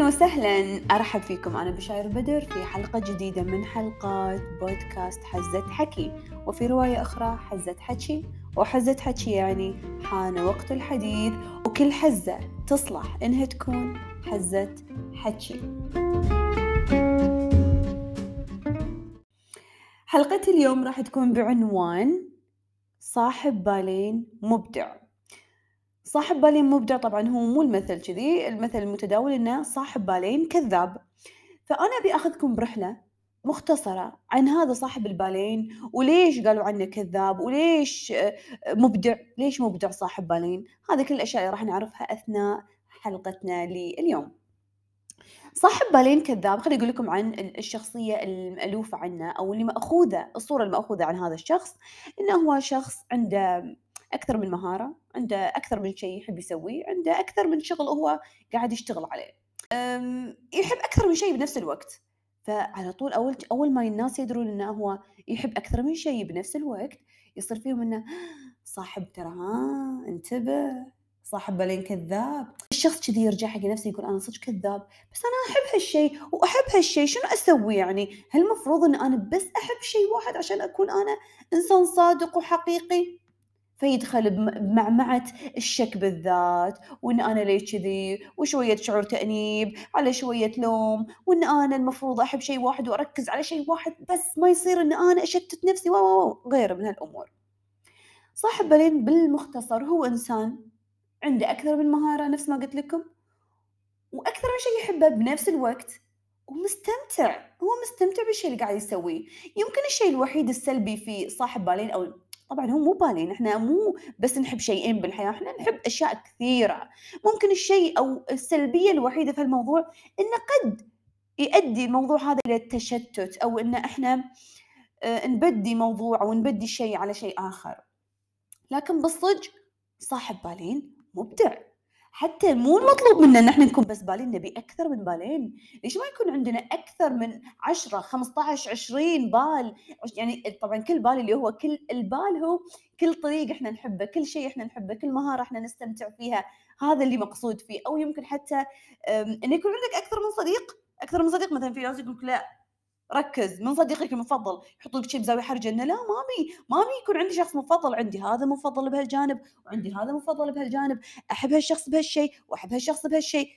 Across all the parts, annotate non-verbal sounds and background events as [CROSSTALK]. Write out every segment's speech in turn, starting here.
أهلا وسهلا. أرحب فيكم أنا بشاير بدر في حلقة جديدة من حلقات بودكاست حزة حكي وفي رواية أخرى حزة حكي وحزة حكي يعني حان وقت الحديث وكل حزة تصلح إنها تكون حزة حكي. حلقة اليوم راح تكون بعنوان صاحب بالين مبدع. صاحب بالين مبدع طبعا هو مو المثل كذي. المثل المتداول إنه صاحب بالين كذاب. فأنا أبي أخذكم برحلة مختصرة عن هذا صاحب البالين وليش قالوا عنه كذاب وليش آه، مبدع. ليش مبدع صاحب بالين؟ هذه كل الأشياء اللي راح نعرفها أثناء حلقتنا لليوم. صاحب بالين كذاب خليني أقول لكم عن الشخصية المألوفة عنه أو اللي مأخوذة الصورة المأخوذة عن هذا الشخص إنه هو شخص عنده أكثر من مهارة عنده أكثر من شيء يحب يسويه عنده أكثر من شغل هو قاعد يشتغل عليه. يحب أكثر من شيء بنفس الوقت. فعلى طول أول أول ما الناس يدرون إنه هو يحب أكثر من شيء بنفس الوقت يصير فيهم إنه [GASPS] صاحب ترى ها انتبه صاحب بالين كذاب. الشخص كذي يرجع حق نفسه يقول أنا صدق كذاب بس أنا أحب هالشيء وأحب هالشيء شنو أسوي يعني؟ هل المفروض إن أنا بس أحب شيء واحد عشان أكون أنا إنسان صادق وحقيقي؟ فيدخل بمعمعة الشك بالذات وإن أنا ليش كذي؟ وشوية شعور تأنيب على شوية لوم وإن أنا المفروض أحب شيء واحد وأركز على شيء واحد بس ما يصير إن أنا أشتت نفسي وغيره من هالأمور. صاحب بالين بالمختصر هو إنسان عنده أكثر من مهارة نفس ما قلت لكم وأكثر من شيء يحبه بنفس الوقت ومستمتع هو مستمتع بالشيء اللي قاعد يسويه. يمكن الشيء الوحيد السلبي في صاحب بالين أو طبعًا هو مو بالين، إحنا مو بس نحب شيئين بالحياة، إحنا نحب أشياء كثيرة، ممكن الشيء أو السلبية الوحيدة في الموضوع إنه قد يؤدي الموضوع هذا إلى التشتت أو إن إحنا آه، نبدي موضوع أو نبدي شيء على شيء آخر، لكن بالصدق صاحب بالين مبدع. حتى مو المطلوب منا إن إحنا نكون بس بالين نبي أكثر من بالين. ليش ما يكون عندنا أكثر من 10 15 20 بال؟ يعني طبعا كل بال اللي هو كل البال هو كل طريق إحنا نحبه كل شيء إحنا نحبه كل مهارة إحنا نستمتع فيها. هذا اللي مقصود فيه. أو يمكن حتى انه يكون عندك أكثر من صديق. أكثر من صديق مثلا في ناس يقول لا ركز من صديقك المفضل يحط لك شيء بزاويه حرجة إنه لا ما ابي ما ابي يكون عندي شخص مفضل عندي هذا مفضل بهالجانب وعندي هذا مفضل بهالجانب أحب هالشخص بهالشيء وأحب هالشخص بهالشيء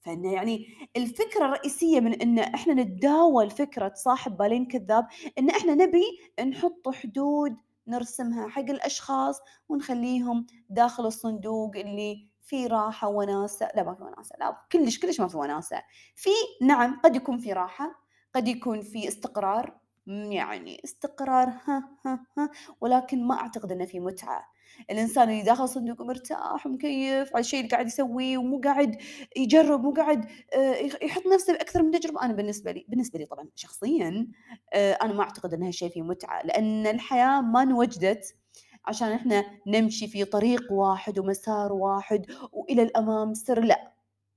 فإنه يعني الفكرة الرئيسية من إن إحنا نتداول فكرة صاحب بالين كذاب إن إحنا نبي نحط حدود نرسمها حق الأشخاص ونخليهم داخل الصندوق اللي في راحة وناسة لا ما في وناسة لا كلش كلش ما في وناسة. في نعم قد يكون في راحة قد يكون في استقرار يعني استقرار ها ها ها ولكن ما أعتقد أنه في متعة. الإنسان اللي داخل صندوق مرتاح ومكيف على الشيء اللي قاعد يسويه ومو قاعد يجرب مو قاعد آه، يحط نفسه بأكثر من تجربة. أنا بالنسبة لي بالنسبة لي طبعا شخصيا آه، أنا ما أعتقد أن هالشيء فيه متعة لأن الحياة ما انوجدت عشان إحنا نمشي في طريق واحد ومسار واحد وإلى الأمام سر لا.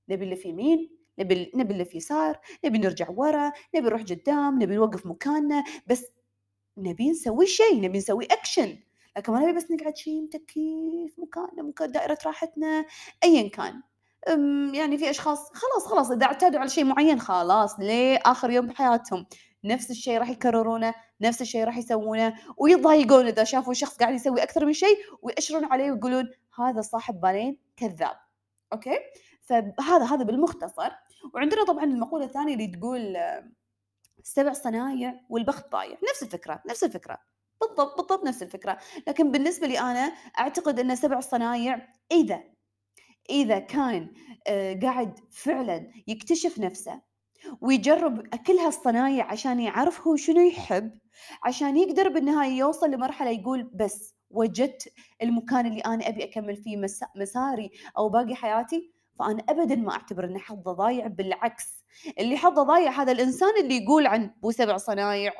نبي اللي في يمين نبي نبي نلف يسار نبي نرجع ورا نبي نروح قدام نبي نوقف مكاننا بس نبي نسوي شيء نبي نسوي اكشن لكن ما نبي بس نقعد شيء متكيف مكاننا مكان دائرة راحتنا ايا كان. يعني في أشخاص خلاص خلاص إذا اعتادوا على شيء معين خلاص لآخر يوم بحياتهم نفس الشيء راح يكررونه نفس الشيء راح يسوونه ويضايقون إذا شافوا شخص قاعد يسوي أكثر من شيء ويأشرون عليه ويقولون هذا صاحب بالين كذاب. okay؟ فهذا هذا بالمختصر. وعندنا طبعا المقولة الثانية اللي تقول سبع صنايع والبخت ضايع نفس الفكرة نفس الفكرة. بالضبط بالضبط نفس الفكرة. لكن بالنسبة لي أنا أعتقد أن سبع صنايع إذا إذا كان آه، قاعد فعلا يكتشف نفسه ويجرب كل هالصنايع عشان يعرف هو شنو يحب عشان يقدر بالنهاية يوصل لمرحلة يقول بس وجدت المكان اللي أنا أبي أكمل فيه مساري أو باقي حياتي فأنا أبدا ما أعتبر أن حظه ضايع بالعكس اللي حظه ضايع هذا الإنسان اللي يقول عن بو سبع صنايع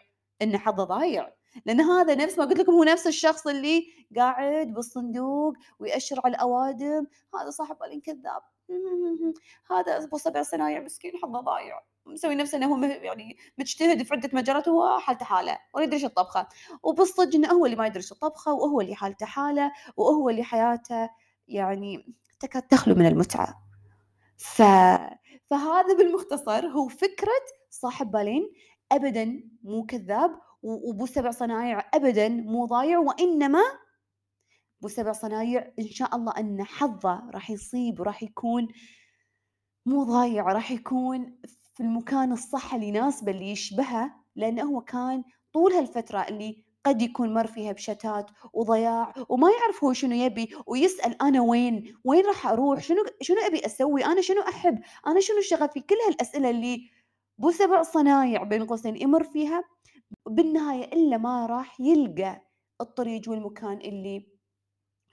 إن حظه ضايع. لأن هذا نفس ما قلت لكم هو نفس الشخص اللي قاعد بالصندوق ويأشر على الأوادم. هذا صاحب بالين كذاب [LAUGHS] هذا أبو سبع صنايع مسكين حظه ضايع. مسوي نفسه إنه هو يعني مجتهد في عدة مجالات وهو حالته حالة ولا يدري الطبخة. وبالصدق إنه هو اللي ما يدري الطبخة وهو اللي حالته حالة وهو اللي حياته يعني تكاد تخلو من المتعة. ف فهذا بالمختصر هو فكرة صاحب بالين أبدًا مو كذاب وبو سبع صنايع أبدًا مو ضايع، وإنما بو سبع صنايع إن شاء الله أن حظه راح يصيب وراح يكون مو ضايع، راح يكون في المكان الصح اللي يناسبه اللي يشبهه، لأنه هو كان طول هالفترة اللي قد يكون مَر فيها بشتات وضياع وما يعرف هو شنو يبي ويسأل أنا وين؟ وين راح أروح؟ شنو شنو أبي أسوي؟ أنا شنو أحب؟ أنا شنو شغفي؟ كل هالأسئلة اللي بو سبع صنايع بين قوسين يمر فيها بالنهاية إلا ما راح يلقى الطريق والمكان اللي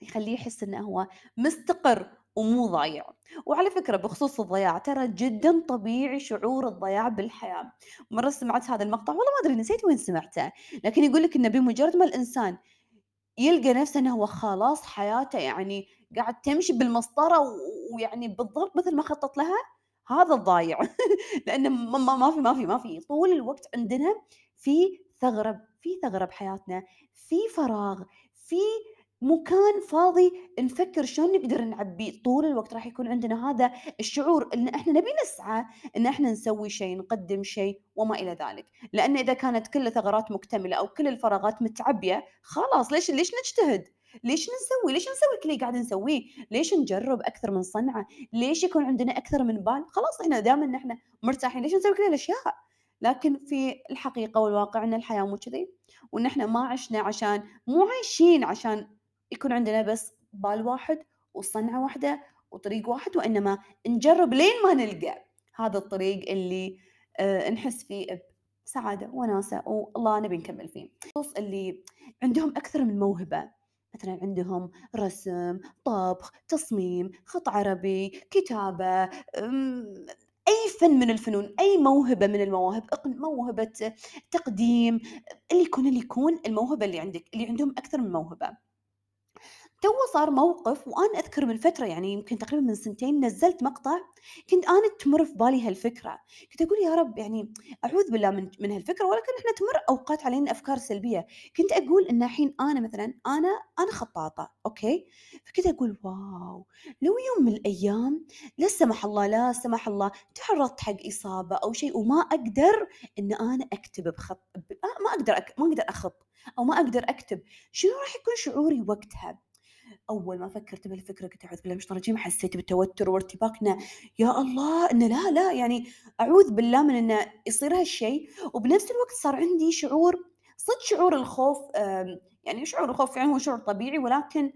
يخليه يحس إنه هو مستقر ومو ضايع، وعلى فكرة بخصوص الضياع ترى جدًا طبيعي شعور الضياع بالحياة، مرة سمعت هذا المقطع والله ما أدري نسيت وين سمعته، لكن يقول لك إنه بمجرد ما الإنسان يلقى نفسه إنه هو خلاص حياته يعني قاعد تمشي بالمسطرة ويعني بالضبط مثل ما خطط لها، هذا الضايع. [LAUGHS] لأنه ما ما في ما في ما في. طول الوقت عندنا في ثغرة في ثغرة بحياتنا، في فراغ، في مكان فاضي نفكر شلون نقدر نعبيه، طول الوقت راح يكون عندنا هذا الشعور إن إحنا نبي نسعى إن إحنا نسوي شيء، نقدم شيء وما إلى ذلك، لأن إذا كانت كل الثغرات مكتملة أو كل الفراغات متعبية خلاص ليش ليش نجتهد؟ ليش نسوي؟ ليش نسوي كل اللي قاعد نسويه؟ ليش نجرب أكثر من صنعة؟ ليش يكون عندنا أكثر من بال؟ خلاص إحنا دام إن إحنا مرتاحين ليش نسوي كل هالأشياء؟ لكن في الحقيقة والواقع إن الحياة مو كذي، وإن إحنا ما عشنا عشان مو عايشين عشان يكون عندنا بس بال واحد وصنعة واحدة وطريق واحد، وإنما نجرب لين ما نلقى هذا الطريق اللي آآ نحس فيه بسعادة وناسة والله نبي نكمل فيه. الأشخاص اللي عندهم أكثر من موهبة، مثلًا عندهم رسم، طبخ، تصميم، خط عربي، كتابة، أي فن من الفنون، أي موهبة من المواهب، موهبة تقديم، اللي يكون اللي يكون الموهبة اللي عندِك، اللي عندهم أكثر من موهبة. تو صار موقف وأنا أذكر من فترة يعني يمكن تقريبًا من سنتين نزّلت مقطع كنت أنا تمر في بالي هالفكرة، كنت أقول يا رب يعني أعوذ بالله من من هالفكرة ولكن إحنا تمر أوقات علينا أفكار سلبية، كنت أقول إن الحين أنا مثلًا أنا أنا خطاطة okay، فكنت أقول wow! لو يوم من الأيام لا سمح الله، لا سمح الله تعرضت حق إصابة أو شيء وما أقدر إن أنا أكتب بخط ما أقدر أك ما أقدر أخط أو ما أقدر أكتب، شنو راح يكون شعوري وقتها؟ أول ما فكرت بهالفكرة قلت أعوذ بالله من الشيطان الرجيم حسيت بالتوتر وارتباك إنه يا الله إنه لا لا يعني أعوذ بالله من إنه يصير هالشيء، وبنفس الوقت صار عندي شعور صدق شعور الخوف يعني شعور الخوف يعني هو شعور طبيعي ولكن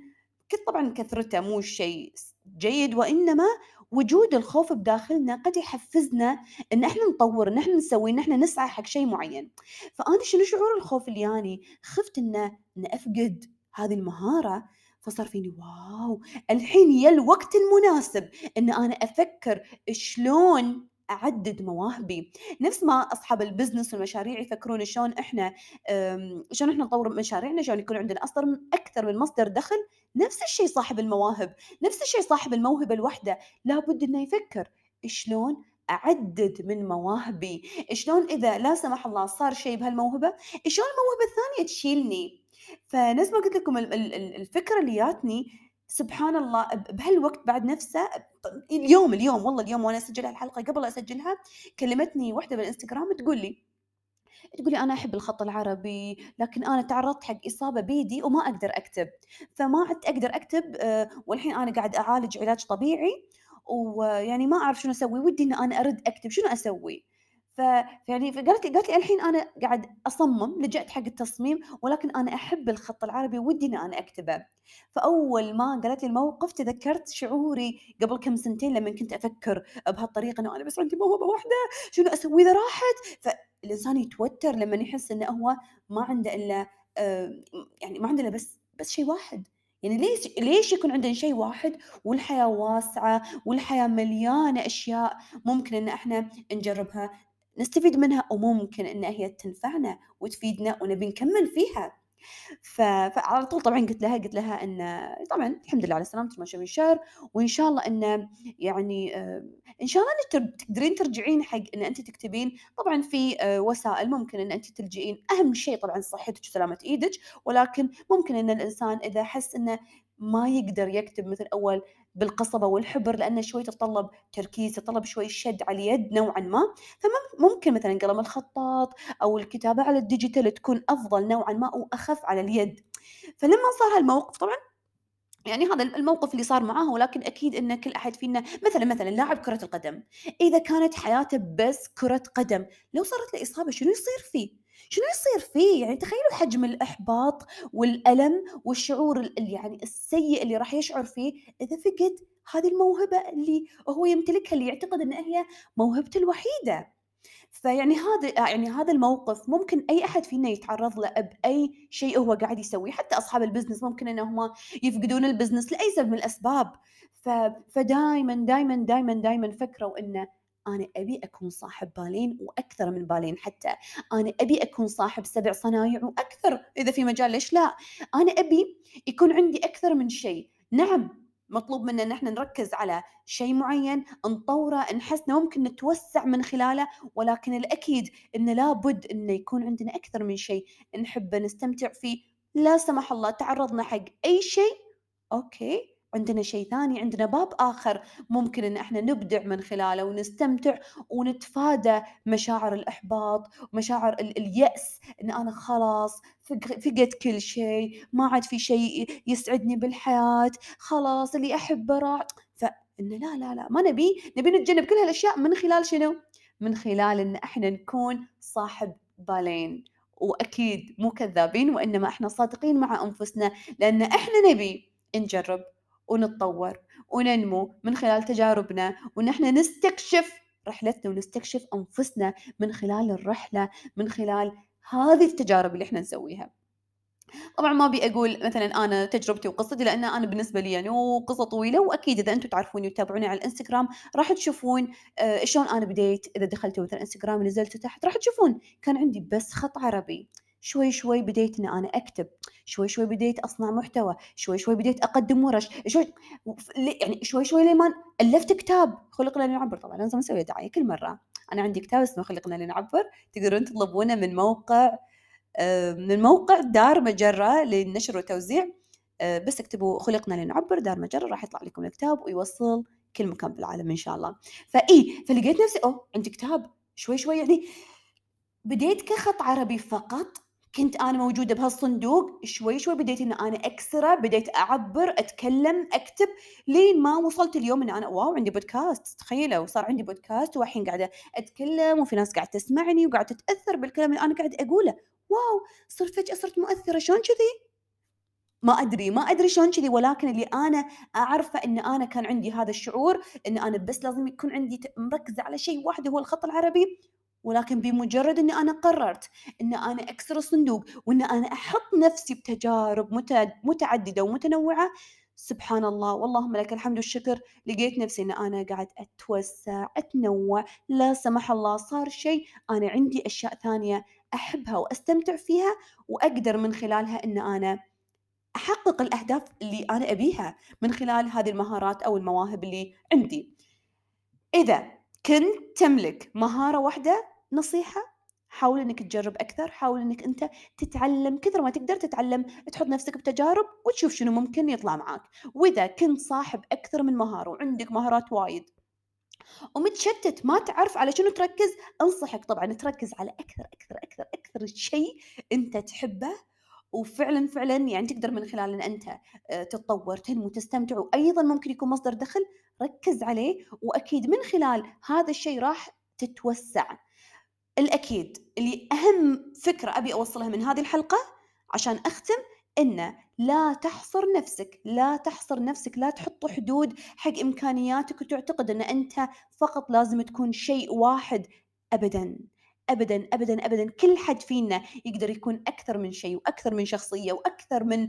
كنت طبعًا كثرته مو شيء جيد، وإنما وجود الخوف بداخلنا قد يحفزنا إن إحنا نطوّر، إن إحنا نسوي، إن إحنا نسعى حق شيء معين، فأنا شنو شعور الخوف اللي ياني؟ خفت إنه إن أفقد هذه المهارة فصار فيني واو! الحين يا الوقت المناسب إن أنا أفكّر شلون أعدّد مواهبي، نفس ما أصحاب الbusiness والمشاريع يفكرون شلون آمم، شلون إحنا نطوّر مشاريعنا، شلون يكون عندنا أصدر من أكثر من مصدر دخل، نفس الشيء صاحب المواهب، نفس الشيء صاحب الموهبة الواحدة، لابد إنه يفكّر شلون أعدّد من مواهبي، شلون إذا لا سمح الله صار شيء بهالموهبة، شلون الموهبة الثانية تشيلني. فنفس ما قُلت لكم ال ال ال الفكرة اللي جاتني سبحان الله بهالوقت بعد نفسه اليوم، اليوم والله اليوم وأنا أسجّل هالحلقة قبل لا أسجّلها كلمتني واحدة بالإنستجرام تقول لي تقول لي: "أنا أحب الخط العربي، لكن أنا تعرّضت حق إصابة بإيدي وما أقدر أكتب، فما عدت أقدر أكتب آآ والحين أنا قاعد أعالج علاج طبيعي ويعني ما أعرف شنو أسوي، ودي إن أنا أرد أكتب، شنو أسوي؟" فيعني فقالت لي قالت لي: "الحين أنا قاعد أصمم، لجأت حق التصميم، ولكن أنا أحب الخط العربي ودي إني أنا أكتبه." فأول ما قالت لي الموقف تذكرت شعوري قبل كم سنتين لمن كنت أفكر بهالطريقة إنه أنا بس عندي موهبة واحدة، شنو أسوي إذا راحت؟ فالإنسان يتوتر لمن يحس إنه هو ما عنده إلا آآ يعني ما عنده إلا بس بس شيء واحد، يعني ليش ليش يكون عندنا شيء واحد والحياة واسعة والحياة مليانة أشياء ممكن إن إحنا نجربها. نستفيد منها وممكن إن هي تنفعنا وتفيدنا ونبي نكمّل فيها. ف فعلى طول طبعًا قُلت لها قُلت لها إن طبعًا الحمد لله على سلامتِك ما شاء بالشر، وإن شاء الله إن يعني آآ إن شاء الله تر تقدرين ترجعين حق إن أنتِ تكتبين، طبعًا في آآ وسائل ممكن إن أنتِ تلجئين. أهم شيء طبعًا صحتِك وسلامة إيدِك، ولكن ممكن إن الإنسان إذا حس إنه ما يقدر يكتب مثل أول بالقصبة والحبر لأنه شوي تتطلب تركيز، تتطلب شوي شد على اليد نوعًا ما، فممكن مثلًا قلم الخطاط أو الكتابة على الديجيتال تكون أفضل نوعًا ما وأخف على اليد، فلمّا صار هالموقف طبعًا يعني هذا الموقف اللي صار معاه ولكن أكيد إن كل أحد فينا مثلًا، مثلًا لاعب كرة القدم، إذا كانت حياته بس كرة قدم، لو صارت له إصابة شنو يصير فيه؟ شنو يصير فيه؟ يعني تخيلوا حجم الإحباط والألم والشعور ال يعني السيء اللي راح يشعر فيه إذا فقد هذه الموهبة اللي هو يمتلكها، اللي يعتقد إن هي موهبته الوحيدة. فيعني هذا يعني هذا الموقف ممكن أي أحد فينا يتعرّض له بأي شيء هو قاعد يسويه، حتى أصحاب الbusiness ممكن إن هم يفقدون الbusiness لأي سبب من الأسباب، ف فدايمًا، دايمًا، دايمًا، دايمًا فكروا إنه أنا أبي أكون صاحب بالين وأكثر من بالين حتى، أنا أبي أكون صاحب 7 صنايع وأكثر إذا في مجال ليش لا؟ أنا أبي يكون عندي أكثر من شيء، نعم مطلوب منا إن إحنا نركّز على شيء معيّن، نطوّره، نحس إنه ممكن نتوسّع من خلاله، ولكن الأكيد إنه لابد إنه يكون عندنا أكثر من شيء نحبه نستمتع فيه، لا سمح الله تعرّضنا حق أي شيء، أوكي، عندنا شيء ثاني، عندنا باب آخر ممكن إن إحنا نبدع من خلاله ونستمتع ونتفادى مشاعر الإحباط ومشاعر ال اليأس إن أنا خلاص فق فقدت كل شيء، ما عاد في شيء يسعدني بالحياة، خلاص اللي أحبه راح. فإنه لا، لا، لا، ما نبي، نبي نتجنب كل هالأشياء من خلال شنو؟ من خلال إن إحنا نكون صاحب بالين، وأكيد مو كذابين وإنما إحنا صادقين مع أنفسنا، لأن إحنا نبي نجرب. ونتطور وننمو من خلال تجاربنا وإن إحنا نستكشف رحلتنا ونستكشف أنفسنا من خلال الرحلة، من خلال هذه التجارب اللي إحنا نسويها. طبعًا ما أبي أقول مثلًا أنا تجربتي وقصتي لأن أنا بالنسبة لي يعني وقصة طويلة، وأكيد إذا أنتم تعرفوني وتتابعوني على الإنستجرام راح تشوفون آآ شلون أنا بديت، إذا دخلتوا مثلًا إنستجرام ونزلتوا تحت راح تشوفون كان عندي بس خط عربي، شوي شوي بديت إن أنا أكتب، شوي شوي بديت أصنع محتوى، شوي شوي بديت أقدم ورش، شوي يعني شوي شوي لمن ألفت كتاب خلقنا لنعبر طبعًا لازم أسوي دعاية كل مرة، أنا عندي كتاب اسمه خلقنا لنعبر تقدرون تطلبونه من موقع آآ من موقع دار مجرة للنشر والتوزيع، آآ بس اكتبوا خُلقنا لنعبّر دار مجرة راح يطلع لكم الكتاب ويوصّل كل مكان بالعالم إن شاء الله. فإي، فلقيت نفسي أوه! عندي كتاب، شوي شوي يعني بديت كخط عربي فقط، كنت أنا موجودة بهالصندوق، شوي شوي بديت إن أنا أكسره، بديت أعبّر، أتكلم، أكتب، لين ما وصلت اليوم إن أنا wow! عندي بودكاست تخيلوا صار عندي بودكاست والحين قاعدة أتكلم وفي ناس قاعدة تسمعني وقاعدة تتأثّر بالكلام اللي أنا قاعدة أقوله. wow! صرت فجأة صرت مؤثرة، شلون كذي؟ ما أدري، ما أدري شلون كذي، ولكن اللي أنا أعرفه إن أنا كان عندي هذا الشعور إن أنا بس لازم يكون عندي ت مركزة على شيء واحد هو الخط العربي، ولكن بمجرد إني أنا قررت إن أنا أكسر الصندوق وإن أنا أحط نفسي بتجارب مت متعددة ومتنوعة، سبحان الله. واللهم لك الحمد والشكر، لقيت نفسي إن أنا قاعد أتوسع، أتنوع، لا سمح الله صار شيء. أنا عندي أشياء ثانية أحبها وأستمتع فيها وأقدر من خلالها إن أنا أحقق الأهداف اللي أنا أبيها من خلال هذه المهارات أو المواهب اللي عندي. إذا كنت تملك مهارة واحدة، نصيحة؟ حاول إنك تجرب أكثر، حاول إنك أنت تتعلم كثر ما تقدر تتعلم، تحط نفسك بتجارب وتشوف شنو ممكن يطلع معاك، وإذا كنت صاحب أكثر من مهارة وعندك مهارات وايد ومتشتت ما تعرف على شنو تركز، أنصحك طبعًا تركز على أكثر، أكثر، أكثر، أكثر شيء أنت تحبه. وفعلًا، فعلًا يعني تقدر من خلال إن أنت آآ تتطور، تنمو، تستمتع، وأيضًا ممكن يكون مصدر دخل، ركّز عليه، وأكيد من خلال هذا الشيء راح تتوسّع. الأكيد اللي أهم فكرة أبي أوصّلها من هذه الحلقة عشان أختم، إنه لا تحصر نفسك، لا تحصر نفسك، لا تحط حدود حق إمكانياتك وتعتقد إن أنت فقط لازم تكون شيء واحد، أبدًا. أبدًا، أبدًا، أبدًا، كل حد فينا يقدر يكون أكثر من شيء وأكثر من شخصية وأكثر من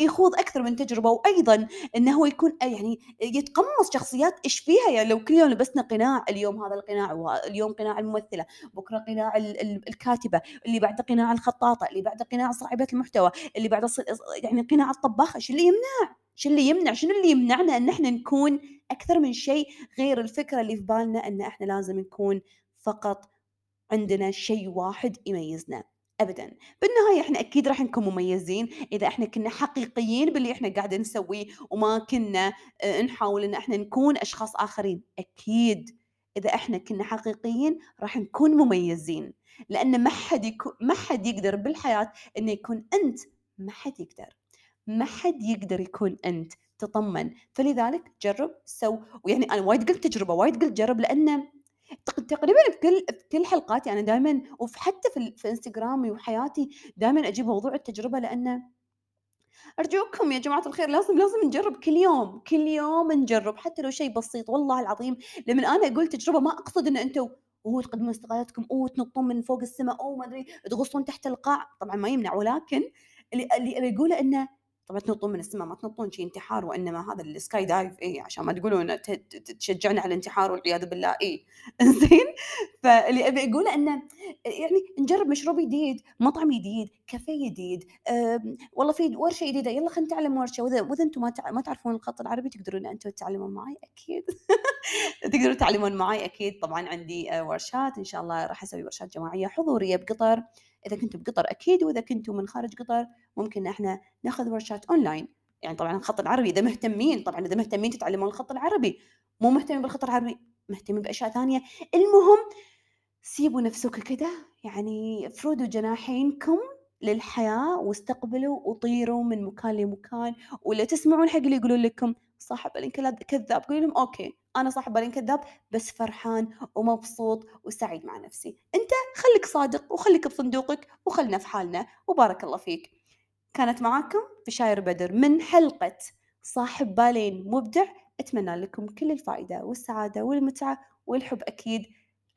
يخوض أكثر من تجربة، وأيضًا إنه هو يكون أ يعني يتقمص شخصيات إيش فيها يعني لو كل يوم لبسنا قناع، اليوم هذا القناع واليوم قناع الممثلة، بكرة قناع ال ال الكاتبة، اللي بعده قناع الخطاطة، اللي بعده قناع صاحبة المحتوى، اللي بعده ص يعني قناع الطباخة، شو اللي يمنع؟ شو اللي يمنع؟ شنو اللي يمنعنا إن إحنا نكون أكثر من شيء غير الفكرة اللي في بالنا إن إحنا لازم نكون فقط عندنا شيء واحد يميزنا، أبدًا، بالنهاية إحنا أكيد راح نكون مميزين إذا إحنا كنا حقيقيين باللي إحنا قاعدين نسويه، وما كنا آآ نحاول إن إحنا نكون أشخاص آخرين، أكيد إذا إحنا كنا حقيقيين راح نكون مميزين، لأن ما حد يكو ما حد يقدر بالحياة إنه يكون أنت، ما حد يقدر، ما حد يقدر يكون أنت، تطمن، فلذلك جرب، سو، ويعني أنا وايد قلت تجربة، وايد قلت جرب لأنه تق تقريبًا بكل بكل حلقاتي أنا دايمًا وف حتى في في إنستجرامي وحياتي دايمًا أجيب موضوع التجربة لأنه أرجوكم يا جماعة الخير لازم لازم نجرب كل يوم، كل يوم نجرب حتى لو شيء بسيط والله العظيم لمن أنا أقول تجربة ما أقصد إن أنتم أوه تقدمون استقالتكم، أوه تنطون من فوق السما، أوه ما أدري تغوصون تحت القاع، طبعًا ما يمنع ولكن اللي اللي أبي أقوله طبعًا تنطون من السما ما تنطون شي انتحار وإنما هذا الsky dive إي عشان ما تقولون تشجعنا على الانتحار والعياذ بالله إي [LAUGHS] إنزين؟ فاللي أبي أقوله إنه يعني نجرب مشروب جديد، مطعم جديد، كافيه جديد، والله في ورشة جديدة يالّا خلينا نتعلم ورشة. وإذا وإذا أنتم ما ما تعرفون الخط العربي تقدرون أنتم تتعلمون معاي أكيد. [LAUGHS] تقدرون تتعلمون معاي أكيد. طبعًا عندي آآ ورشات إن شاء الله راح أسوي ورشات جماعية حضورية بقطر، إذا كنتم بقطر أكيد وإذا كنتم من خارج قطر ممكن إن إحنا ناخذ ورشات أونلاين، يعني طبعًا الخط العربي إذا مهتمين طبعًا إذا مهتمين تتعلمون الخط العربي، مو مهتمين بالخط العربي مهتمين بأشياء ثانية، المهم سيبوا نفسكم كده. يعني افردوا جناحينكم للحياة واستقبلوا وطيروا من مكان لمكان، ولا تسمعون حق اللي يقولون لكم صاحب بالين كذاب. قولوا لهم أوكي أنا صاحب بالين كذاب بس فرحان ومبسوط وسعيد مع نفسي، أنت خليك صادق وخليك بصندوقك وخلنا في حالنا. وبارك الله فيك. كانت معاكم بشاير بدر من حلقة صاحب بالين مبدع، أتمنى لكم كل الفائدة والسعادة والمتعة والحب أكيد،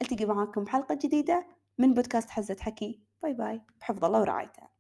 ألتقي معاكم بحلقة جديدة من بودكاست حزة حكي، باي باي. بحفظ الله ورعايته.